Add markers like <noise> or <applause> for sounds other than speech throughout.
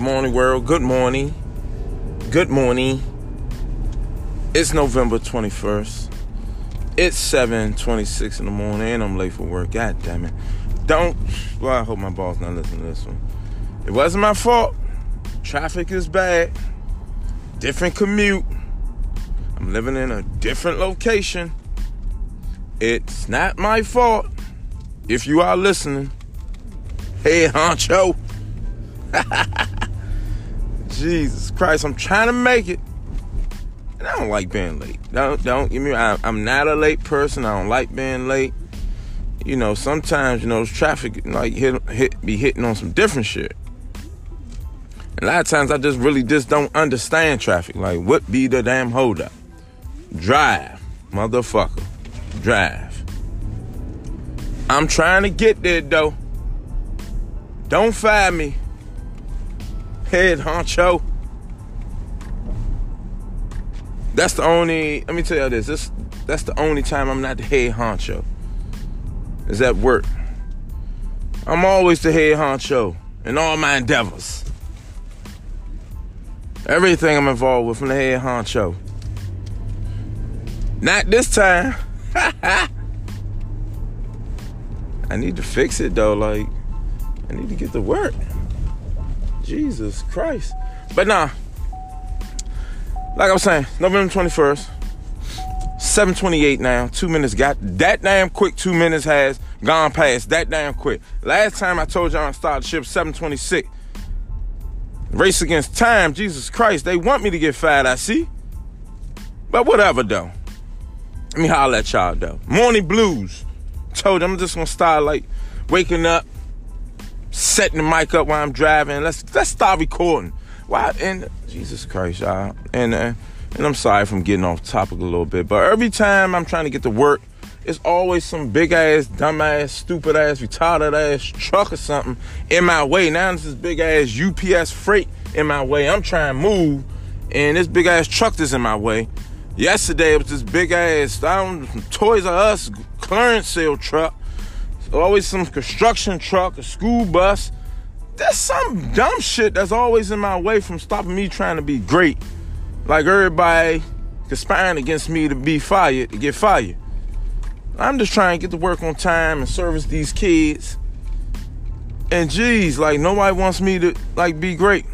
morning, world. Good morning. Good morning. It's November 21st. It's 7:26 in the morning, and I'm late for work. God damn it! Don't. Well, I hope my boss not listening to this one. It wasn't my fault. Traffic is bad. Different commute. I'm living in a different location. It's not my fault. If you are listening, hey, honcho. <laughs> Jesus Christ, I'm trying to make it. And I don't like being late. Don't don't give me. I, I'm not a late person. I don't like being late. You know, sometimes you know traffic like hit hit be hitting on some different shit. And a lot of times I just really just don't understand traffic. Like, what be the damn holdup? Drive, motherfucker, drive. I'm trying to get there though. Don't fire me head honcho. That's the only. Let me tell you this. This that's the only time I'm not the head honcho. Is at work. I'm always the head honcho in all my endeavors. Everything I'm involved with from the head honcho. Not this time. <laughs> I need to fix it though. Like, I need to get to work. Jesus Christ. But nah, like I was saying, November 21st, 728 now. Two minutes got that damn quick. Two minutes has gone past that damn quick. Last time I told y'all I started ship 726. Race against time, Jesus Christ. They want me to get fired, I see. But whatever though. Let me holler at y'all though. Morning blues. Told I'm just gonna start like waking up, setting the mic up while I'm driving. Let's let's start recording. Why? And Jesus Christ, y'all. And uh, and I'm sorry if I'm getting off topic a little bit, but every time I'm trying to get to work, it's always some big ass, dumb ass, stupid ass, retarded ass truck or something in my way. Now this is big ass UPS freight in my way. I'm trying to move, and this big ass truck is in my way. Yesterday it was this big ass, I don't, Toys R Us clearance sale truck always some construction truck, a school bus. There's some dumb shit that's always in my way from stopping me trying to be great. Like everybody conspiring against me to be fired, to get fired. I'm just trying to get to work on time and service these kids. And geez, like nobody wants me to like be great.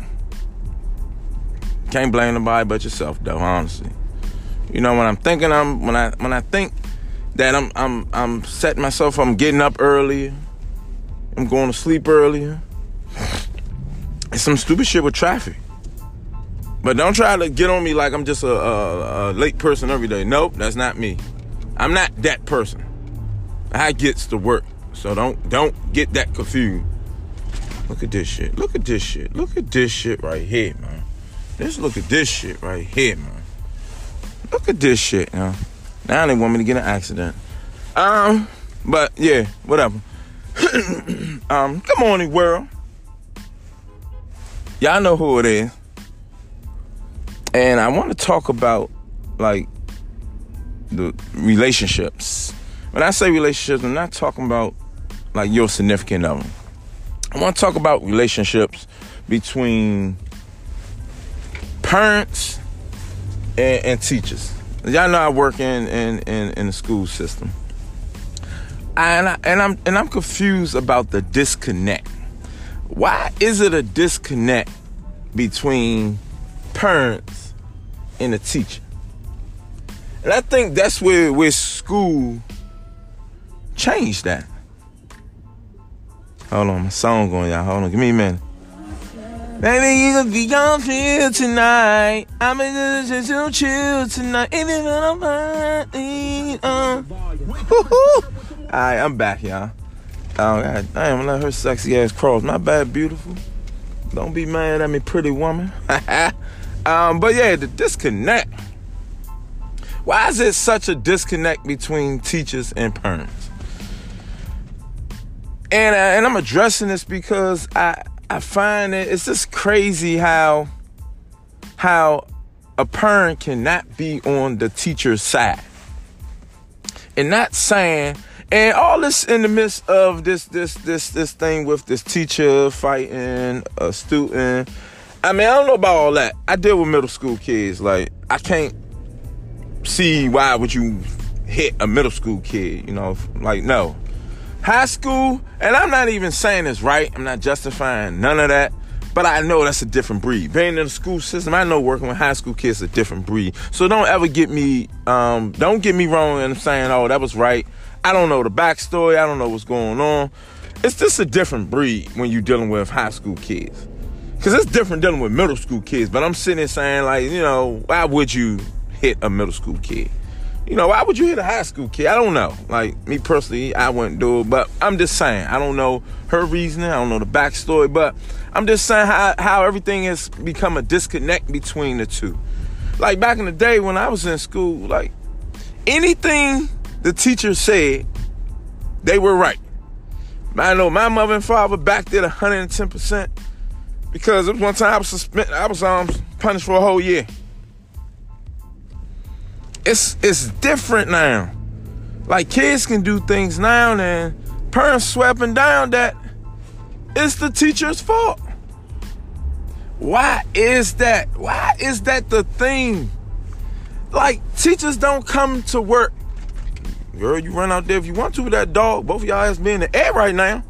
Can't blame nobody but yourself though, honestly. You know when I'm thinking I'm when I when I think that I'm I'm I'm setting myself I'm getting up earlier. I'm going to sleep earlier. It's some stupid shit with traffic. But don't try to get on me like I'm just a, a, a late person every day. Nope, that's not me. I'm not that person. I gets to work. So don't don't get that confused. Look at this shit. Look at this shit. Look at this shit right here, man. Just look at this shit right here, man. Look at this shit, man. Now they want me to get an accident. Um, but yeah, whatever. <clears throat> um, good morning, world. Y'all know who it is. And I want to talk about like the relationships. When I say relationships, I'm not talking about like your significant other. I want to talk about relationships between parents and, and teachers. Y'all know I work in in in, in the school system, and I, and I'm and I'm confused about the disconnect. Why is it a disconnect between parents and a teacher? And I think that's where where school changed that. Hold on, my song going, y'all. Hold on, give me a minute. Baby, you could be on feel tonight. I'm in just to chill tonight. Even when I'm hurting, uh. Alright, I'm back, y'all. Oh, God damn, let her sexy ass cross. Not bad, beautiful. Don't be mad at me, pretty woman. <laughs> um, but yeah, the disconnect. Why is it such a disconnect between teachers and parents? And, uh, and I'm addressing this because I I find it it's just crazy how how a parent cannot be on the teacher's side. And not saying and all this in the midst of this this this this thing with this teacher fighting a student I mean, I don't know about all that. I deal with middle school kids. Like, I can't see why would you hit a middle school kid, you know? Like, no. High school, and I'm not even saying it's right. I'm not justifying none of that. But I know that's a different breed. Being in the school system, I know working with high school kids is a different breed. So don't ever get me, um, don't get me wrong in saying, oh, that was right. I don't know the backstory. I don't know what's going on. It's just a different breed when you're dealing with high school kids. Cause it's different dealing with middle school kids. But I'm sitting there saying, like, you know, why would you hit a middle school kid? You know, why would you hit a high school kid? I don't know. Like me personally, I wouldn't do it, but I'm just saying. I don't know her reasoning. I don't know the backstory, but I'm just saying how how everything has become a disconnect between the two. Like back in the day when I was in school, like anything the teacher said, they were right. I know my mother and father backed it 110 percent because one time I was suspended. I was um punished for a whole year it's it's different now. Like kids can do things now and parents swapping down that it's the teacher's fault. Why is that? Why is that the thing? Like teachers don't come to work. Girl, you run out there if you want to with that dog. Both of y'all ass be in the air right now.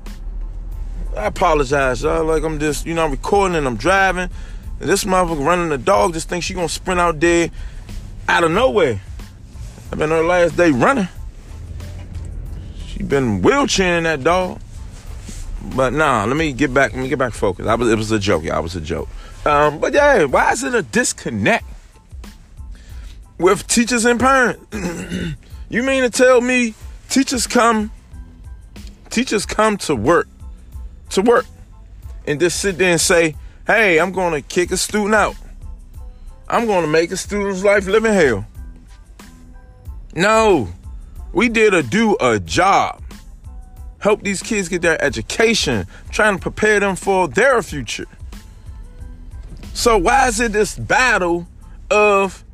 I apologize, y'all. Like I'm just, you know, I'm recording and I'm driving. And this motherfucker running the dog just thinks she gonna sprint out there out of nowhere. I've been her last day running. She been wheelchairing that dog. But nah, let me get back. Let me get back focused. I was, it was a joke, y'all. It was a joke. Um, but yeah, why is it a disconnect with teachers and parents? <clears throat> you mean to tell me teachers come, teachers come to work, to work, and just sit there and say, "Hey, I'm going to kick a student out. I'm going to make a student's life living hell." No, we did a do a job. Help these kids get their education, trying to prepare them for their future. So why is it this battle of,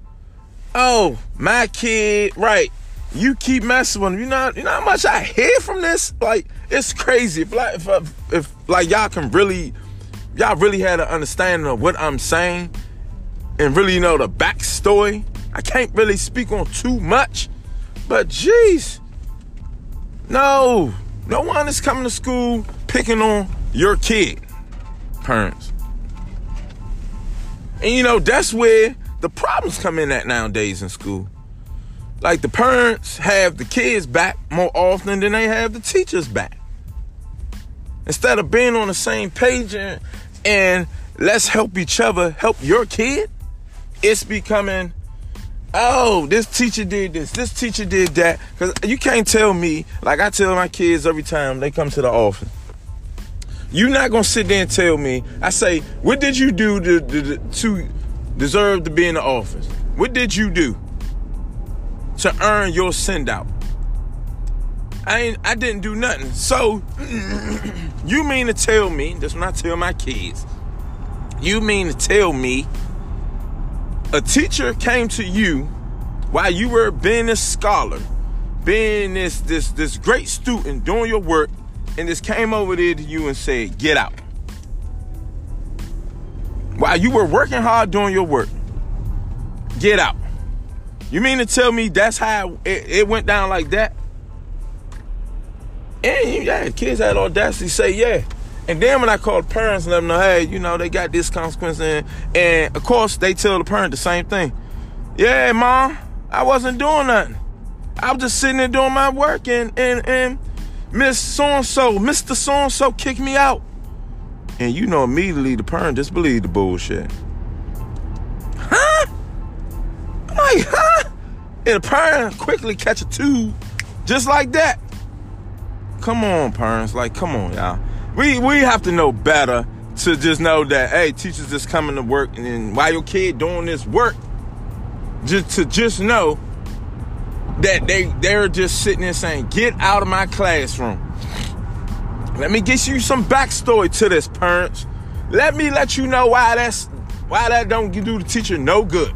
oh, my kid, right? You keep messing with them. You know, you know how much I hear from this. Like it's crazy. If like, if, if like y'all can really, y'all really had an understanding of what I'm saying, and really know the backstory. I can't really speak on too much but jeez, no, no one is coming to school picking on your kid, parents. And you know, that's where the problems come in at nowadays in school. Like the parents have the kids back more often than they have the teachers back. Instead of being on the same page and, and let's help each other help your kid, it's becoming oh, this teacher did this, this teacher did that. Because you can't tell me, like I tell my kids every time they come to the office. You're not gonna sit there and tell me. I say, what did you do to, to, to deserve to be in the office? What did you do to earn your send out? I ain't, I didn't do nothing. So <clears throat> you mean to tell me? That's when I tell my kids. You mean to tell me a teacher came to you while you were being a scholar, being this this this great student doing your work, and this came over there to you and said, "Get out." While you were working hard doing your work, get out. You mean to tell me that's how it, it went down like that? And you yeah, kids had audacity say, yeah, and then when I call the parents and let them know, hey, you know, they got this consequence, and, and of course they tell the parent the same thing. Yeah, mom, I wasn't doing nothing. I was just sitting there doing my work, and and and Miss So and So, Mister So and So, kicked me out. And you know, immediately the parent just the bullshit. Huh? I'm like, huh? And the parent quickly catch a tube, just like that. Come on, parents, like, come on, y'all we we have to know better to just know that hey, teachers just coming to work, and then while your kid doing this work, just to just know that they they're just sitting there saying, "Get out of my classroom." Let me get you some backstory to this, parents. Let me let you know why that's why that don't do the teacher no good.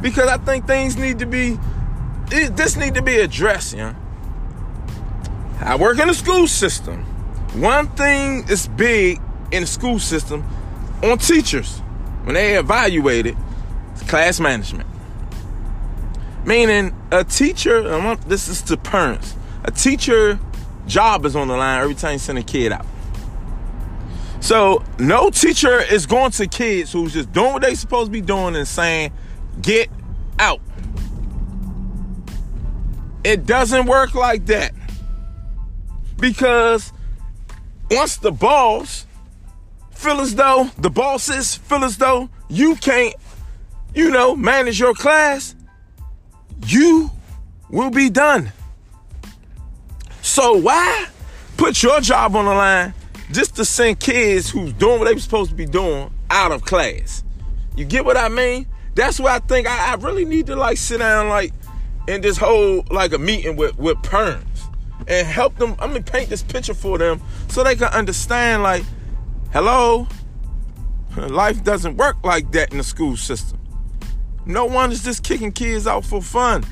Because I think things need to be this need to be addressed, yeah. I work in the school system. One thing is big in the school system on teachers when they evaluate it, class management. Meaning a teacher, this is to parents, a teacher job is on the line every time you send a kid out. So no teacher is going to kids who's just doing what they supposed to be doing and saying, get out. It doesn't work like that. Because once the boss feel as though the bosses feel as though you can't, you know, manage your class, you will be done. So why put your job on the line just to send kids who's doing what they were supposed to be doing out of class? You get what I mean? That's why I think I, I really need to like sit down like in this whole like a meeting with with parents and help them. I'm gonna paint this picture for them so they can understand like, hello, <laughs> life doesn't work like that in the school system. No one is just kicking kids out for fun.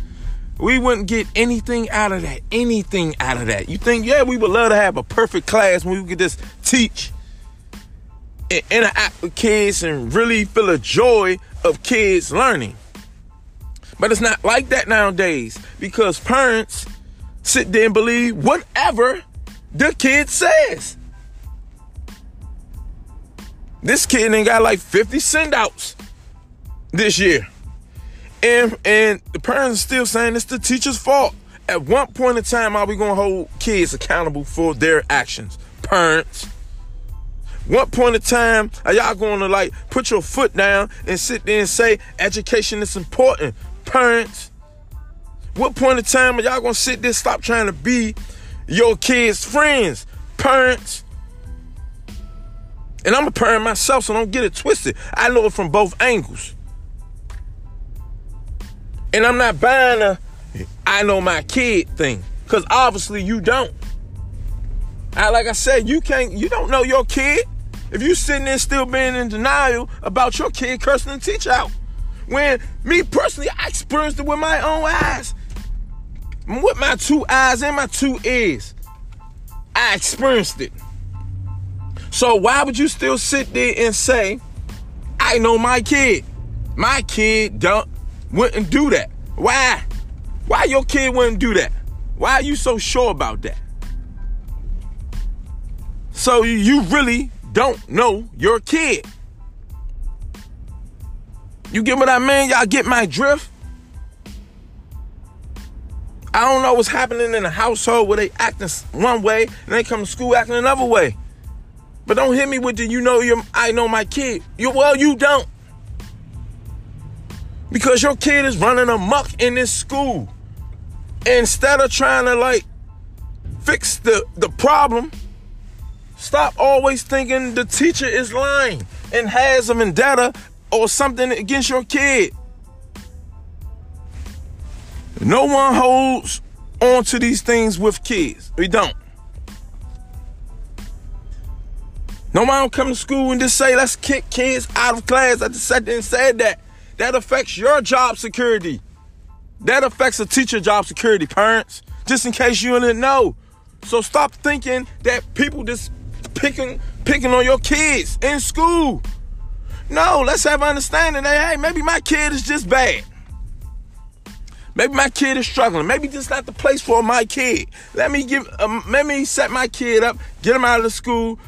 We wouldn't get anything out of that. Anything out of that. You think, yeah, we would love to have a perfect class when we could just teach and interact with kids and really feel the joy of kids learning. But it's not like that nowadays because parents sit there and believe whatever the kid says. This kid ain't got like 50 send outs this year. And and the parents are still saying it's the teacher's fault. At one point in time are we gonna hold kids accountable for their actions? Parents. What point in time are y'all gonna like put your foot down and sit there and say education is important? Parents. What point in time are y'all gonna sit there stop trying to be your kids' friends? Parents. And I'm a parent myself, so don't get it twisted. I know it from both angles. And I'm not buying a I know my kid thing. Cause obviously you don't. I, like I said, you can't you don't know your kid. If you sitting there still being in denial about your kid cursing the teacher out. When me personally, I experienced it with my own eyes. With my two eyes and my two ears. I experienced it. So why would you still sit there and say, I know my kid? My kid don't wouldn't do that. Why? Why your kid wouldn't do that? Why are you so sure about that? So you really don't know your kid. You get what I mean? Y'all get my drift? I don't know what's happening in a household where they acting one way and they come to school acting another way. But don't hit me with the you know your I know my kid. You well you don't. Because your kid is running amok in this school. Instead of trying to like fix the, the problem, stop always thinking the teacher is lying and has a vendetta or something against your kid. No one holds on to these things with kids. We don't. No one don't come to school and just say, let's kick kids out of class. I just sat there and said that. That affects your job security. That affects a teacher job security, parents. Just in case you didn't know. So stop thinking that people just picking picking on your kids in school. No, let's have understanding that hey, maybe my kid is just bad. Maybe my kid is struggling. Maybe this is not the place for my kid. Let me give, um, let me set my kid up, get him out of the school,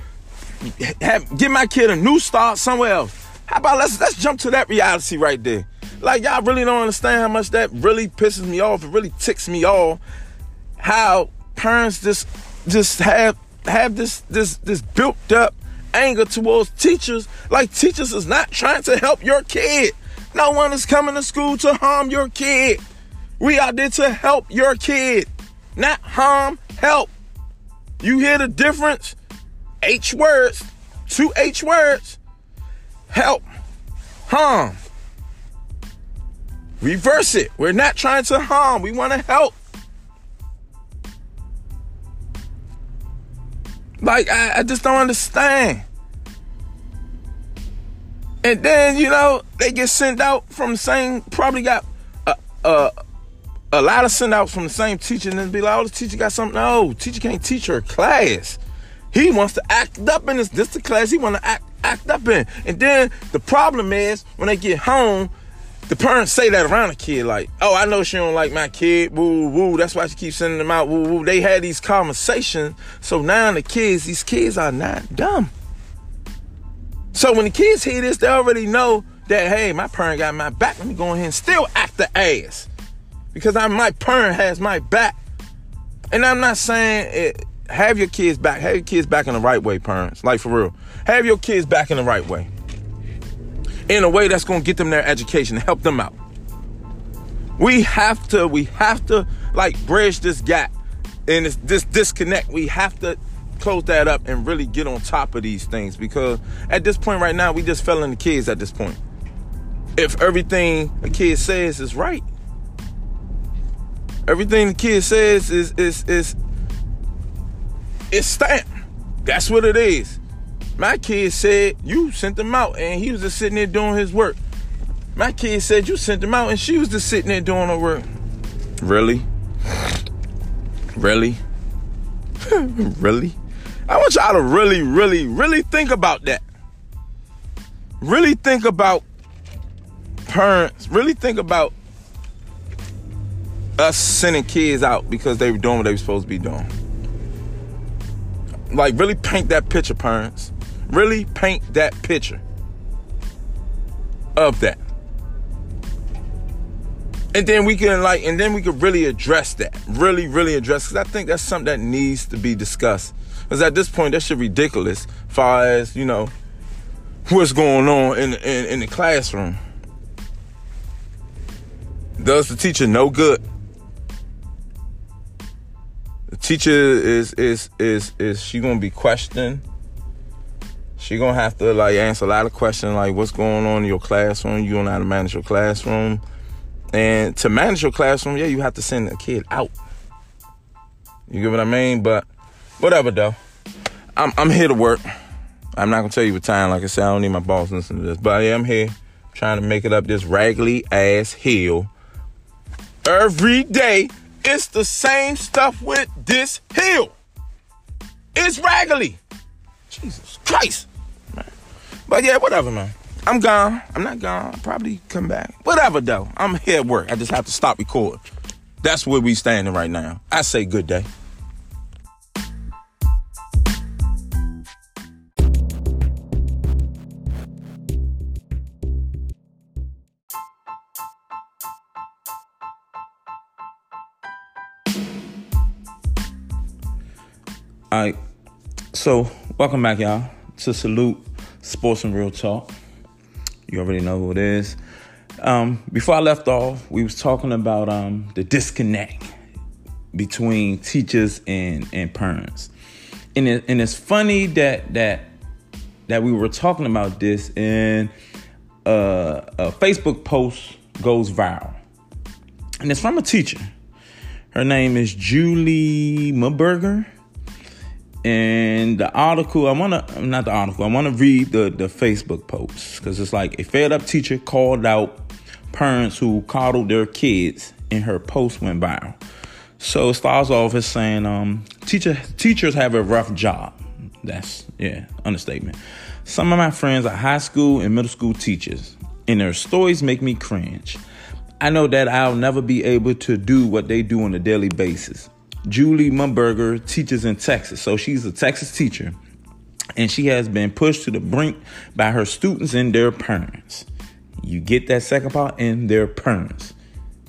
have, give my kid a new start somewhere else. How about let's let's jump to that reality right there. Like y'all really don't understand how much that really pisses me off. It really ticks me off. How parents just just have have this this this built up anger towards teachers. Like teachers is not trying to help your kid. No one is coming to school to harm your kid. We are there to help your kid, not harm, help. You hear the difference? H words, two H words help, harm. Reverse it. We're not trying to harm, we want to help. Like, I, I just don't understand. And then, you know, they get sent out from the same, probably got a, a, a lot of sent out from the same teacher and then be like, oh, the teacher got something. No, teacher can't teach her class. He wants to act up in this, this the class. He want to act act up in. And then the problem is when they get home, the parents say that around the kid, like, oh, I know she don't like my kid, woo, woo, that's why she keeps sending them out, woo, woo. They had these conversations. So now the kids, these kids are not dumb. So when the kids hear this, they already know that, hey, my parent got my back. Let me go ahead and still act the ass. Because I, my parent has my back. And I'm not saying it, have your kids back. Have your kids back in the right way, parents. Like for real. Have your kids back in the right way in a way that's going to get them their education, help them out. We have to, we have to like bridge this gap and this, this disconnect. We have to close that up and really get on top of these things because at this point right now, we just fell in the kids at this point. If everything a kid says is right, everything the kid says is is is is stamped. That's what it is. My kid said you sent him out and he was just sitting there doing his work. My kid said you sent him out and she was just sitting there doing her work. Really? Really? <laughs> really? I want y'all to really, really, really think about that. Really think about parents. Really think about us sending kids out because they were doing what they were supposed to be doing. Like, really paint that picture, parents. Really paint that picture of that. And then we can like, and then we can really address that. Really, really address. Because I think that's something that needs to be discussed. Because at this point, that shit ridiculous. Far as you know, what's going on in, in in the classroom. Does the teacher no good? The teacher is is is is she gonna be questioned? she gonna have to like answer a lot of questions like what's going on in your classroom? You don't know how to manage your classroom. And to manage your classroom yeah you have to send a kid out. You get what i mean? But whatever though. I'm, I'm here to work. I'm not gonna tell you what time. Like i said i don't need my boss listening to this. But i am here trying to make it up this raggedy ass hill every day it's the same stuff with this hill it's raggedy jesus christ but yeah, whatever, man. I'm gone. I'm not gone. I'll probably come back. Whatever, though. I'm here at work. I just have to stop recording. That's where we standing right now. I say good day. All right. So, welcome back, y'all, to Salute Sports and Real Talk. You already know who it is. Um, before I left off, we was talking about um, the disconnect between teachers and, and parents. And, it, and it's funny that that that we were talking about this and uh, a Facebook post goes viral. And it's from a teacher. Her name is Julie Muberger and the article, I want to, not the article, I want to read the, the Facebook post because it's like a fed up teacher called out parents who coddled their kids, and her post went viral. So it starts off as saying, um, teacher, teachers have a rough job. That's, yeah, understatement. Some of my friends are high school and middle school teachers, and their stories make me cringe. I know that I'll never be able to do what they do on a daily basis. Julie Mumberger teaches in Texas. So she's a Texas teacher. And she has been pushed to the brink by her students and their parents. You get that second part and their parents.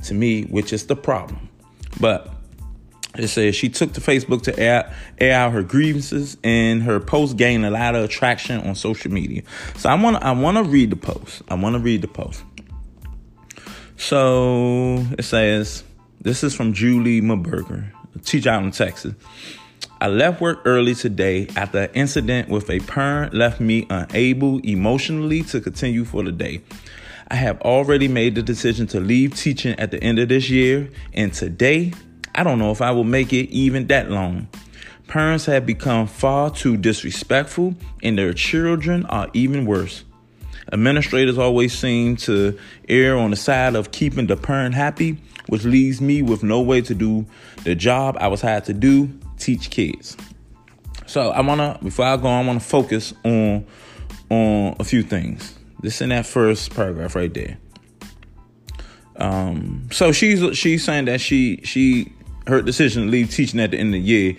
To me, which is the problem. But it says she took to Facebook to air, air out her grievances, and her post gained a lot of attraction on social media. So I want I want to read the post. I want to read the post. So it says, "This is from Julie Maberger teach out in Texas. I left work early today after an incident with a parent left me unable emotionally to continue for the day. I have already made the decision to leave teaching at the end of this year, and today, I don't know if I will make it even that long. Parents have become far too disrespectful, and their children are even worse. Administrators always seem to err on the side of keeping the parent happy which leaves me with no way to do the job I was hired to do teach kids. So I wanna, before I go, I wanna focus on on a few things. This in that first paragraph right there. Um, so she's she's saying that she she her decision to leave teaching at the end of the year,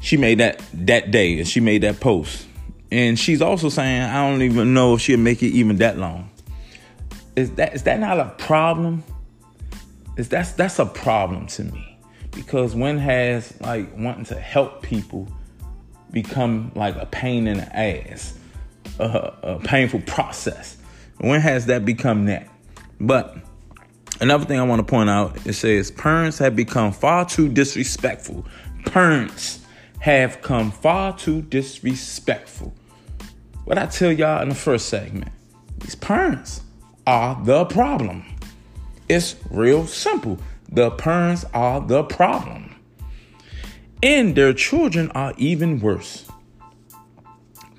she made that that day and she made that post. And she's also saying, I don't even know if she'll make it even that long. Is that is that not a problem? Is that's that's a problem to me. Because when has like wanting to help people become like a pain in the ass, a, painful process? When has that become that? But Another thing I want to point out it says parents have become far too disrespectful. Parents have come far too disrespectful. What I tell y'all in the first segment, these parents are the problem. It's real simple. The parents are the problem. And their children are even worse.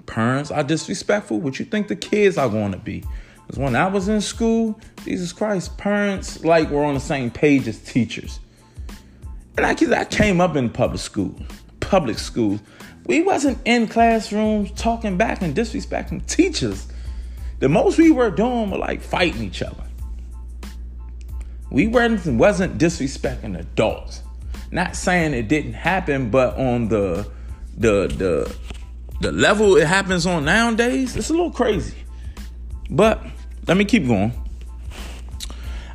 Parents are disrespectful. What you think the kids are going to be? Because when I was in school, Jesus Christ, parents like were on the same page as teachers. And I, I came up in public school, public schools. We wasn't in classrooms talking back and disrespecting teachers. The most we were doing was like fighting each other. We weren't wasn't disrespecting adults. Not saying it didn't happen, but on the the the the level it happens on nowadays, it's a little crazy. But let me keep going.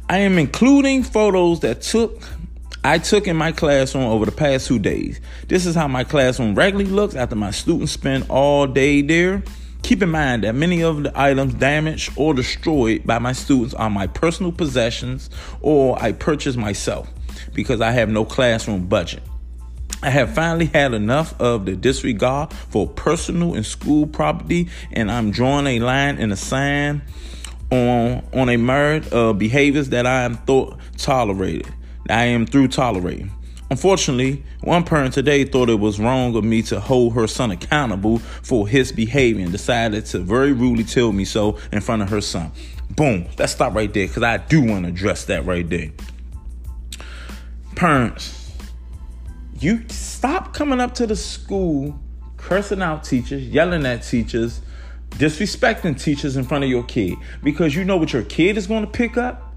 I am including photos that took I took in my classroom over the past two days. This is how my classroom regularly looks after my students spend all day there. Keep in mind that many of the items damaged or destroyed by my students are my personal possessions or I purchased myself because I have no classroom budget. I have finally had enough of the disregard for personal and school property, and I'm drawing a line in the sand on on a merit of behaviors that I am thought tolerated. I am through tolerating. Unfortunately, one parent today thought it was wrong of me to hold her son accountable for his behavior and decided to very rudely tell me so in front of her son. Boom. Let's stop right there because I do want to address that right there. Parents, you stop coming up to the school cursing out teachers, yelling at teachers, disrespecting teachers in front of your kid because you know what your kid is going to pick up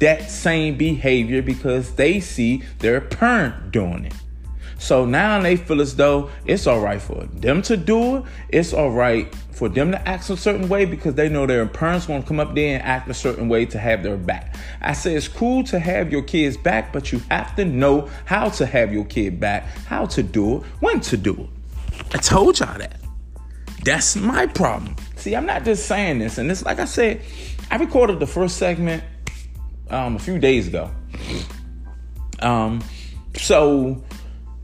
that same behavior because they see their parent doing it. So now they feel as though it's all right for them to do it. It's all right for them to act a certain way because they know their parents to come up there and act a certain way to have their back. I say it's cool to have your kids back, but you have to know how to have your kid back, how to do it, when to do it. I told y'all that. That's my problem. See, I'm not just saying this, and it's like I said, I recorded the first segment um, a few days ago. Um, so,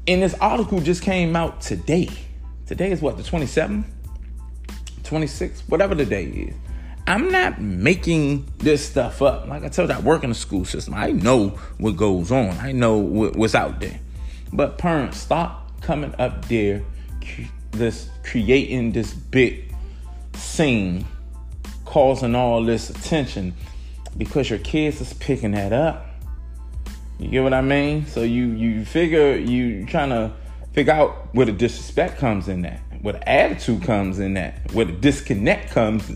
and this article just came out today. Today is what the 27th, 26th, whatever the day is. I'm not making this stuff up. Like I told you, I work in the school system. I know what goes on. I know what, what's out there. But parents, stop coming up there this creating this big scene, causing all this attention because your kids is picking that up. You get what I mean? So you you figure you trying to figure out where the disrespect comes in that, where the attitude comes in that, where the disconnect comes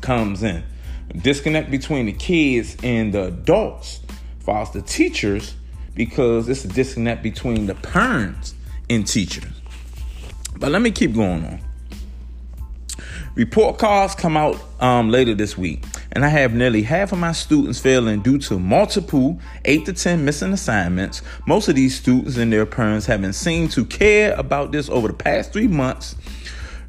comes in. Disconnect between the kids and the adults, far the teachers, because it's a disconnect between the parents and teachers. But let me keep going on. Report cards come out um, later this week, and I have nearly half of my students failing due to multiple 8 to 10 missing assignments. Most of these students and their parents haven't seemed to care about this over the past three months.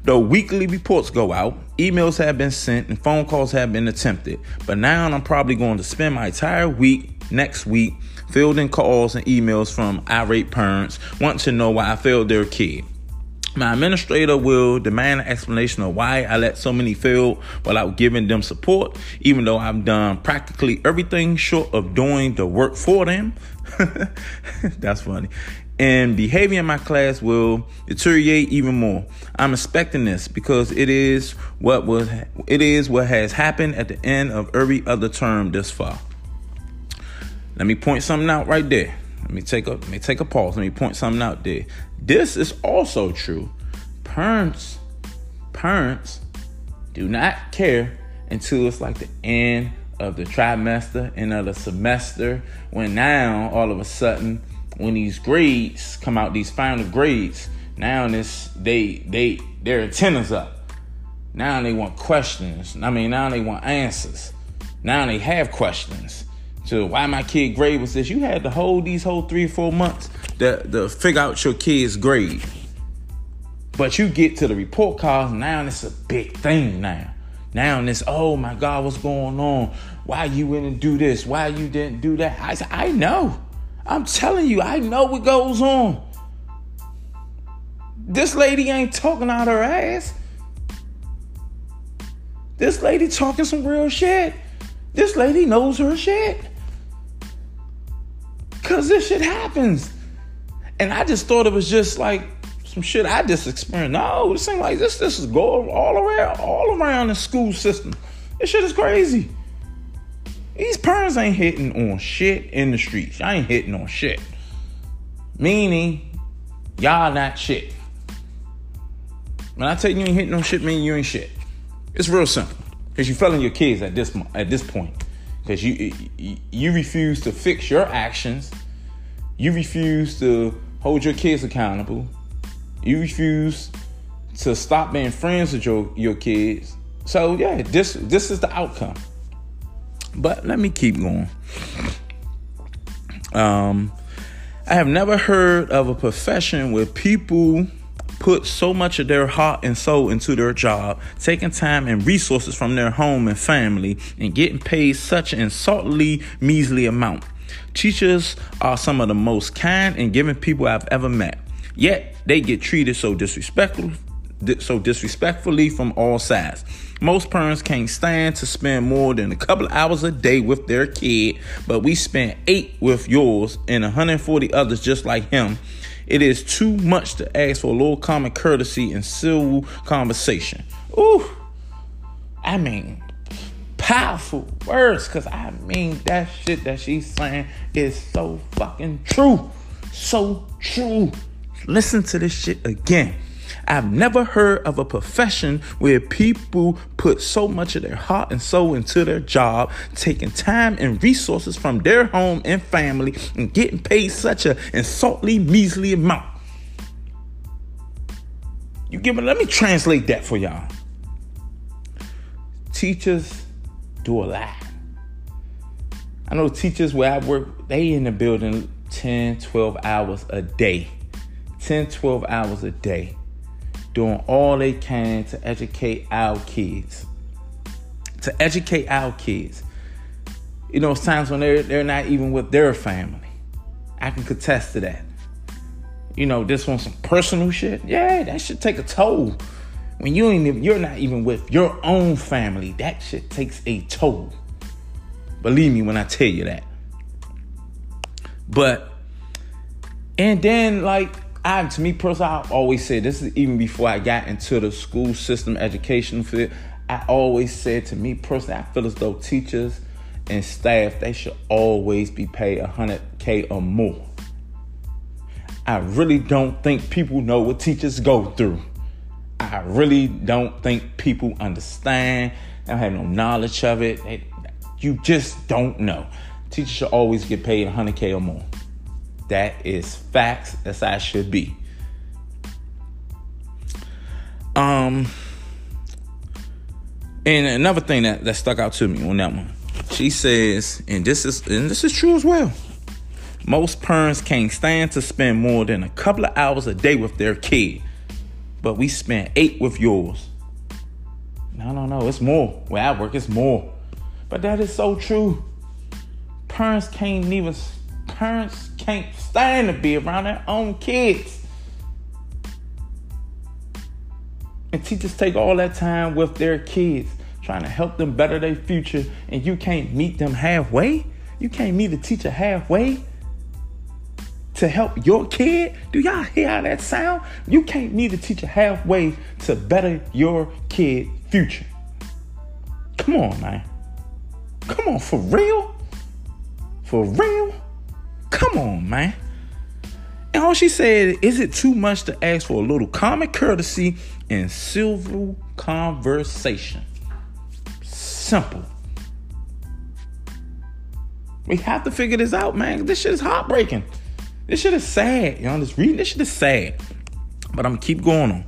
Though weekly reports go out, emails have been sent, and phone calls have been attempted. But now I'm probably going to spend my entire week next week fielding calls and emails from irate parents wanting to know why I failed their kid. My administrator will demand an explanation of why I let so many fail without giving them support, even though I've done practically everything short of doing the work for them. <laughs> That's funny. And behavior in my class will deteriorate even more. I'm expecting this because it is what was it is what has happened at the end of every other term this far. Let me point something out right there. Let me take a let me take a pause. Let me point something out there. This is also true. Parents, parents do not care until it's like the end of the trimester, end of the semester, when now all of a sudden, when these grades come out, these final grades, now this they they their antennas up. Now they want questions. I mean, now they want answers. Now they have questions. So why my kid grade was this? You had to hold these whole three or four months to, to figure out your kid's grade. But you get to the report cards, now it's a big thing now. Now it's, oh my God, what's going on? Why you didn't do this? Why you didn't do that? I said, I know. I'm telling you, I know what goes on. This lady ain't talking out her ass. This lady talking some real shit. This lady knows her shit. Cause this shit happens. And I just thought it was just like some shit I just experienced. No, this ain't like this. This is going all around, all around the school system. This shit is crazy. These parents ain't hitting on shit in the streets. I ain't hitting on shit. Meaning, y'all not shit. When I tell you you ain't hitting on shit, meaning you ain't shit. It's real simple. Cause you failing your kids at this at this point. Cause you you refuse to fix your actions. You refuse to hold your kids accountable. You refuse to stop being friends with your, your kids. So yeah, this this is the outcome. But let me keep going. Um, I have never heard of a profession where people put so much of their heart and soul into their job, taking time and resources from their home and family, and getting paid such an insultingly measly amount. Teachers are some of the most kind and giving people I've ever met. Yet they get treated so disrespectful, so disrespectfully from all sides. Most parents can't stand to spend more than a couple hours a day with their kid, but we spend eight with yours and 140 others just like him. It is too much to ask for a little common courtesy and civil conversation. Ooh, I mean, powerful words, cause I mean that shit that she's saying is so fucking true, so true. Listen to this shit again. I've never heard of a profession where people put so much of their heart and soul into their job, taking time and resources from their home and family, and getting paid such an insultingly measly amount. You give me, let me translate that for y'all. Teachers do a lot. I know teachers where I work, they in the building 10, 12 hours a day. 10, 12 hours a day, doing all they can to educate our kids. To educate our kids. You know, it's times when they're they're not even with their family. I can contest to that. You know, this one some personal shit. Yeah, that should take a toll. When you ain't even, you're not even with your own family, that shit takes a toll. Believe me when I tell you that. But and then like I, to me personally, I always said this is even before I got into the school system education field. I always said to me personally, I feel as though teachers and staff they should always be paid 100k or more. I really don't think people know what teachers go through. I really don't think people understand. They don't have no knowledge of it. You just don't know. Teachers should always get paid 100k or more. That is facts as I should be. Um, and another thing that, that stuck out to me on that one, she says, and this is and this is true as well. Most parents can't stand to spend more than a couple of hours a day with their kid, but we spent eight with yours. No, no, no, it's more. Where I work, it's more. But that is so true. Parents can't even parents can't stand to be around their own kids. And teachers take all that time with their kids, trying to help them better their future, and you can't meet them halfway? You can't meet a teacher halfway to help your kid? Do y'all hear how that sound? You can't meet the teacher halfway to better your kid future. Come on, man. Come on, for real? For real? Come on, man. And all she said, is it too much to ask for a little common courtesy and civil conversation? Simple. We have to figure this out, man. This shit is heartbreaking. This shit is sad. Know, just reading this shit is sad. But I'm keep going on.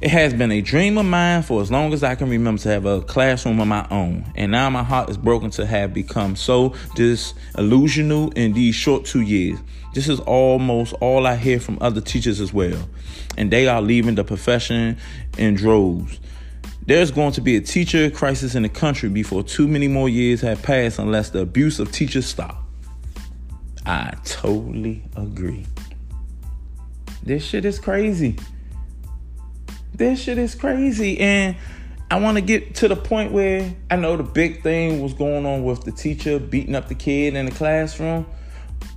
It has been a dream of mine for as long as I can remember to have a classroom of my own. And now my heart is broken to have become so disillusional in these short two years. This is almost all I hear from other teachers as well. And they are leaving the profession in droves. There's going to be a teacher crisis in the country before too many more years have passed unless the abuse of teachers stop. I totally agree. This shit is crazy. This shit is crazy. And I want to get to the point where I know the big thing was going on with the teacher beating up the kid in the classroom.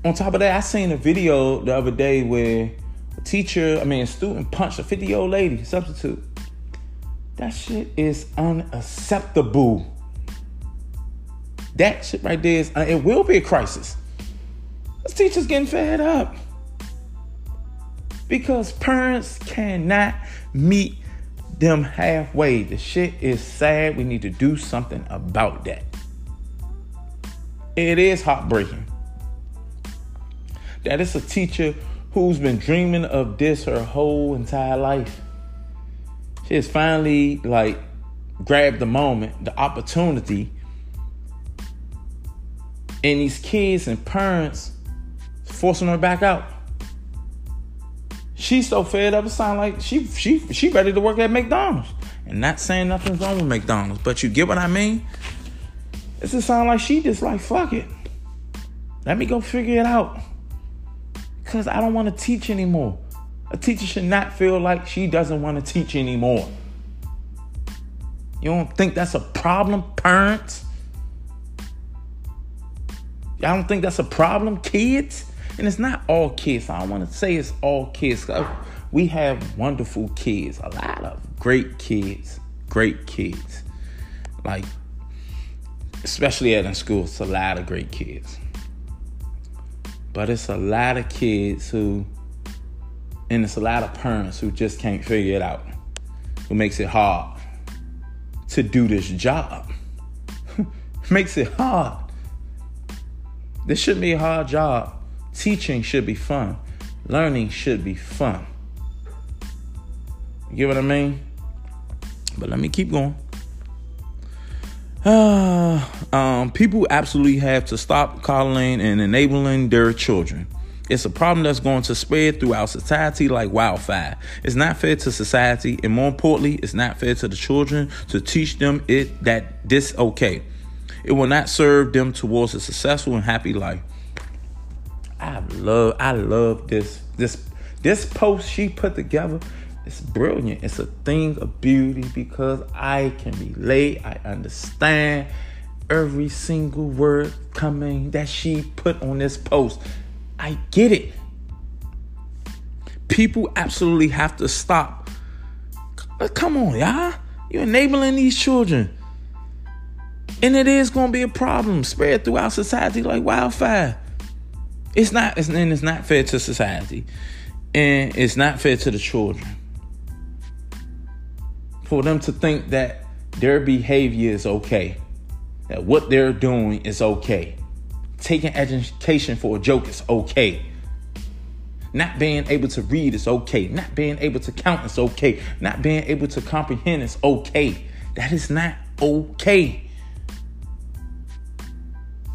On top of that, I seen a video the other day where a teacher, I mean, a student punched a 50 year old lady, substitute. That shit is unacceptable. That shit right there is, uh, it will be a crisis. This teacher's getting fed up because parents cannot meet them halfway. The shit is sad. We need to do something about that. It is heartbreaking that it's a teacher who's been dreaming of this her whole entire life. She has finally like grabbed the moment, the opportunity, and these kids and parents forcing her back out. She's so fed up. It sounds like she she she ready to work at McDonald's. And not saying nothing's wrong with McDonald's, but you get what I mean. It just sound like she just like fuck it. Let me go figure it out. Cause I don't want to teach anymore. A teacher should not feel like she doesn't want to teach anymore. You don't think that's a problem, parents? Y'all don't think that's a problem, kids? And it's not all kids. I want to say it's all kids. Uh, we have wonderful kids, a lot of great kids, great kids. Like, especially at in school, it's a lot of great kids. But it's a lot of kids who, and it's a lot of parents who just can't figure it out, who makes it hard to do this job. <laughs> makes it hard. This shouldn't be a hard job. Teaching should be fun. Learning should be fun. You get what I mean? But let me keep going. Uh, <sighs> um, people absolutely have to stop coddling and enabling their children. It's a problem that's going to spread throughout society like wildfire. It's not fair to society, and more importantly, it's not fair to the children to teach them it that this okay. It will not serve them towards a successful and happy life. I love I love this this this post she put together. It's brilliant. It's a thing of beauty because I can relate. I understand every single word coming that she put on this post. I get it. People absolutely have to stop. Uh, come on, y'all. You're enabling these children. And it is going to be a problem spread throughout society like wildfire. It's not, it's, and it's not fair to society, and it's not fair to the children for them to think that their behavior is okay, that what they're doing is okay, taking education for a joke is okay. Not being able to read is okay. Not being able to count is okay. Not being able to comprehend is okay. That is not okay.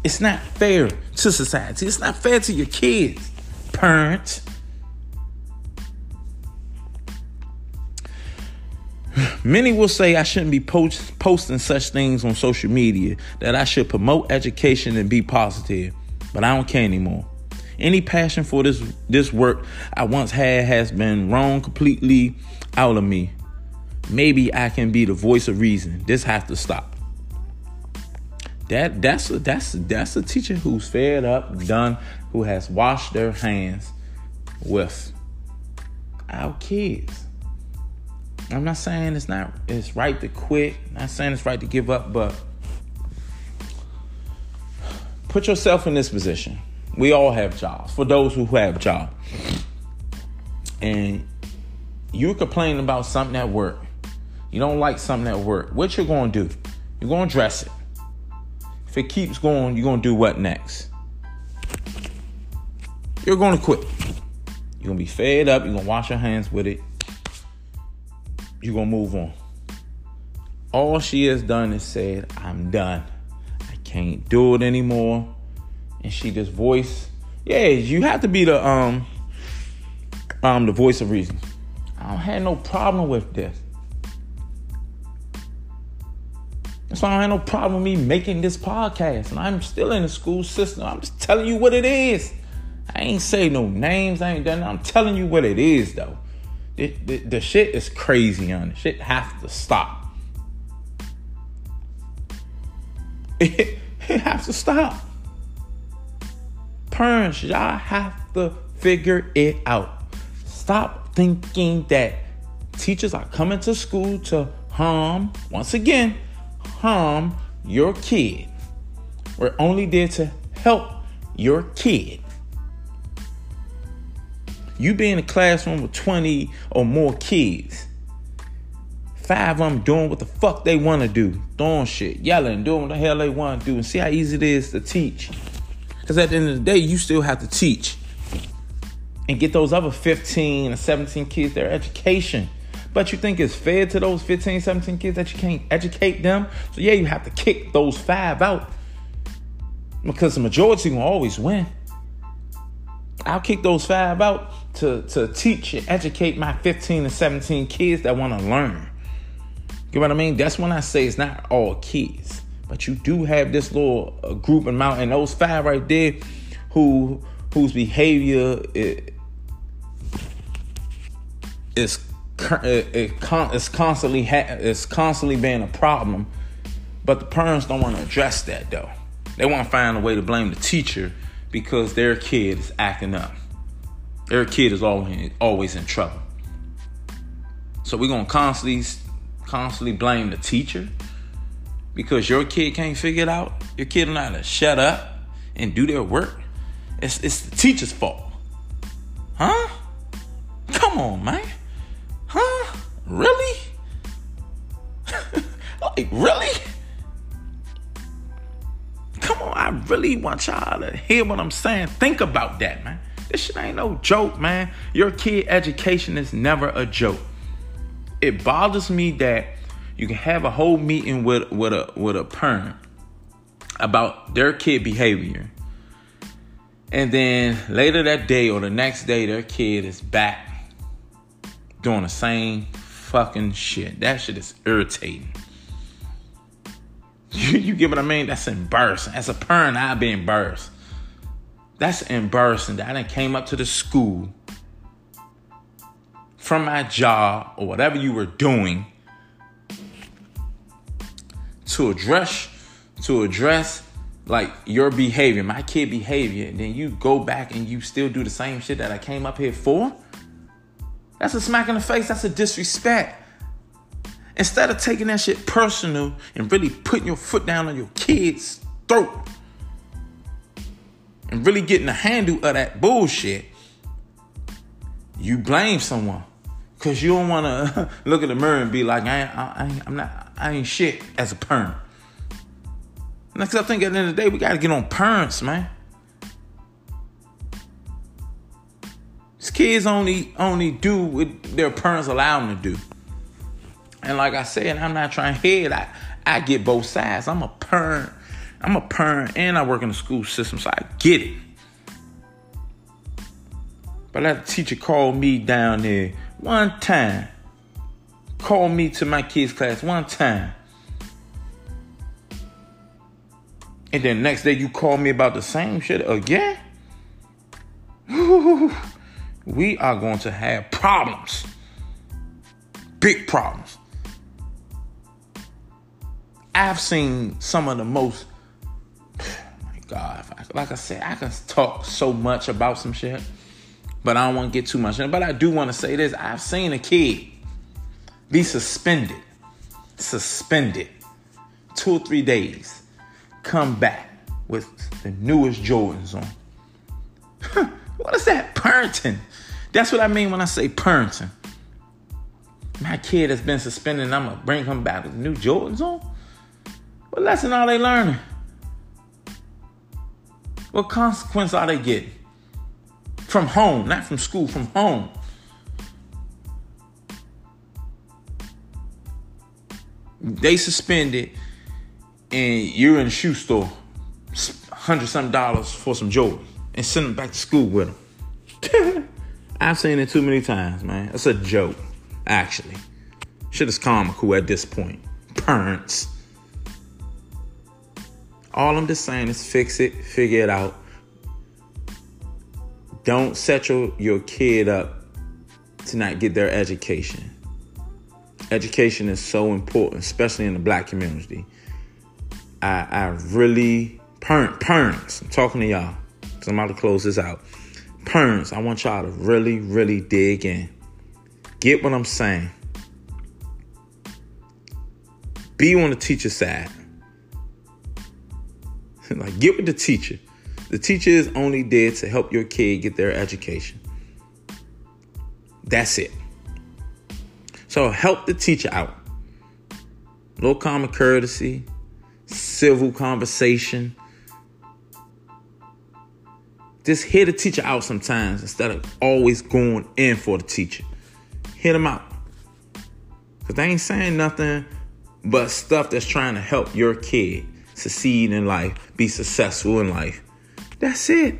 It's not fair to society. It's not fair to your kids, parents. Many will say I shouldn't be post- posting such things on social media, that I should promote education and be positive, but I don't care anymore. Any passion for this this work I once had has been wrong completely out of me. Maybe I can be the voice of reason. This has to stop. That that's a, that's that's a teacher who's fed up, done, who has washed their hands with our kids. I'm not saying it's not it's right to quit. I'm not saying it's right to give up, but put yourself in this position. We all have jobs. For those who have jobs, and you're complaining about something at work, you don't like something at work. What you're to do? You're going to address it. It keeps going, you're going to do what next? You're going to quit. You're going to be fed up. You're going to wash your hands with it. You're going to move on. All she has done is said, I'm done. I can't do it anymore. And she just voiced, yeah, you have to be the um um the voice of reason. I don't have no problem with this. Why I don't no problem with me making this podcast. And I'm still in the school system. I'm just telling you what it is. I ain't say no names. I ain't done. I'm telling you what it is, though. The, the, the shit is crazy on it. Shit has to stop. It, <laughs> it has to stop. Parents, y'all have to figure it out. Stop thinking that teachers are coming to school to harm, once again, harm your kid. We're only there to help your kid. You be in a classroom with 20 or more kids. Five of them doing what the fuck they want to do, throwing shit, yelling, doing what the hell they want to do, and see how easy it is to teach. Because at the end of the day, you still have to teach and get those other 15 or 17 kids their education. But you think it's fair to those 15, 17 kids that you can't educate them? So yeah, you have to kick those five out. Because the majority will always win. I'll kick those five out to, to teach and educate my 15 and 17 kids that want to learn. You know what I mean? That's when I say it's not all kids. But you do have this little uh, group amount, and those five right there who whose behavior is, is it, it's constantly ha- it's constantly being a problem, but the parents don't want to address that though. They want to find a way to blame the teacher because their kid is acting up. Their kid is always always in trouble. So we're gonna constantly constantly blame the teacher because your kid can't figure it out. Your kid not to shut up and do their work. It's it's the teacher's fault. Huh? Come on, man. Really? <laughs> like, really? Come on, I really want y'all to hear what I'm saying. Think about that, man. This shit ain't no joke, man. Your kid education is never a joke. It bothers me that you can have a whole meeting with with a with a parent about their kid behavior. And then later that day or the next day, their kid is back doing the same fucking shit. That shit is irritating. <laughs> You, you get what I mean? That's embarrassing. As a parent, I'd be embarrassed. That's embarrassing that I done came up to the school from my job or whatever you were doing to address to address like your behavior, my kid behavior, and then you go back and you still do the same shit that I came up here for? That's a smack in the face. That's a disrespect. Instead of taking that shit personal and really putting your foot down on your kid's throat and really getting a handle of that bullshit, you blame someone because you don't want to <laughs> look at the mirror and be like, I ain't, I I'm not, I ain't shit as a parent. Next, I think at the end of the day, we got to get on parents, man. Kids only only do what their parents allow them to do. And like I said, I'm not trying to head. I, I get both sides. I'm a parent. I'm a parent and I work in the school system, so I get it. But I had teacher call me down there one time. Call me to my kids' class one time. And then next day you call me about the same shit again? <laughs> we are going to have problems. Big problems. I've seen some of the most <sighs> my God, like I said, I can talk so much about some shit, but I don't want to get too much. But I do want to say this. I've seen a kid be suspended, suspended two or three days, come back with the newest Jordans on. <laughs> What is that? Parenting. That's what I mean when I say parenting. My kid has been suspended and I'm gonna bring him back with new Jordans on? What lesson are they learning? What consequence are they getting? From home, not from school, from home. They suspended and you're in a shoe store, hundred something dollars for some Jordans and send them back to school with them. <laughs> I've seen it too many times, man. It's a joke, actually. Shit is comical at this point. Parents. All I'm just saying is fix it, figure it out. Don't set your, your kid up to not get their education. Education is so important, especially in the black community. I, I really, parent, parents, I'm talking to y'all. So I'm about to close this out. Parents, I want y'all to really, really dig in. Get what I'm saying. Be on the teacher side. <laughs> like, get with the teacher. The teacher is only there to help your kid get their education. That's it. So help the teacher out. Little common courtesy, civil conversation. Just hear the teacher out sometimes instead of always going in for the teacher. Hit them out. Because they ain't saying nothing but stuff that's trying to help your kid succeed in life, be successful in life. That's it.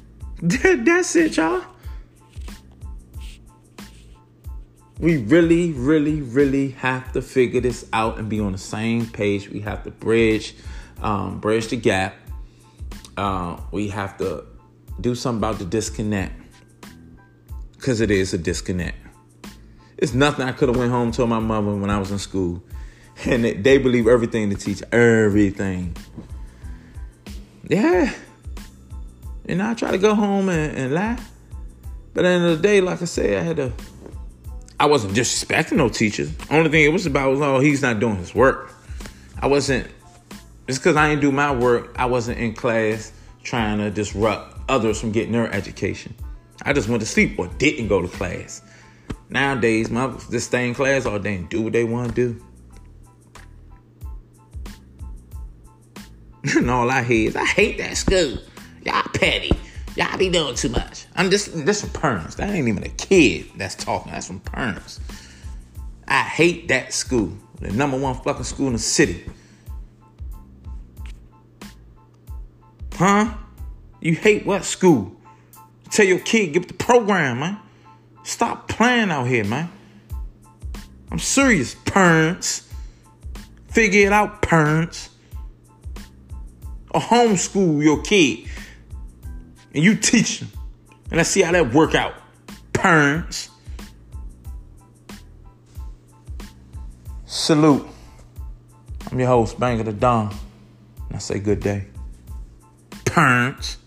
<laughs> That's it, y'all. We really, really, really have to figure this out and be on the same page. We have to bridge, um, bridge the gap. Uh, we have to do something about the disconnect because it is a disconnect. It's nothing I could have went home told my mother when I was in school, and they believe everything to teach everything. Yeah, and I try to go home and, and lie, but at the end of the day, like I said, I had to. I wasn't disrespecting no teachers. Only thing it was about was, oh, he's not doing his work. I wasn't. It's because I didn't do my work. I wasn't in class trying to disrupt others from getting their education. I just went to sleep or didn't go to class. Nowadays, my just stay in class all day and do what they want to do. <laughs> and all I hear is, I hate that school. Y'all petty. Y'all be doing too much. I'm just this from parents. That ain't even a kid that's talking. That's from parents. I hate that school. The number one fucking school in the city. Huh? You hate what school? Tell your kid, get the program, man. Stop playing out here, man. I'm serious, parents. Figure it out, parents. Or homeschool your kid. And you teach them. And let's see how that work out. Parents. Salute. I'm your host, Banger the Don. And I say good day. Parents.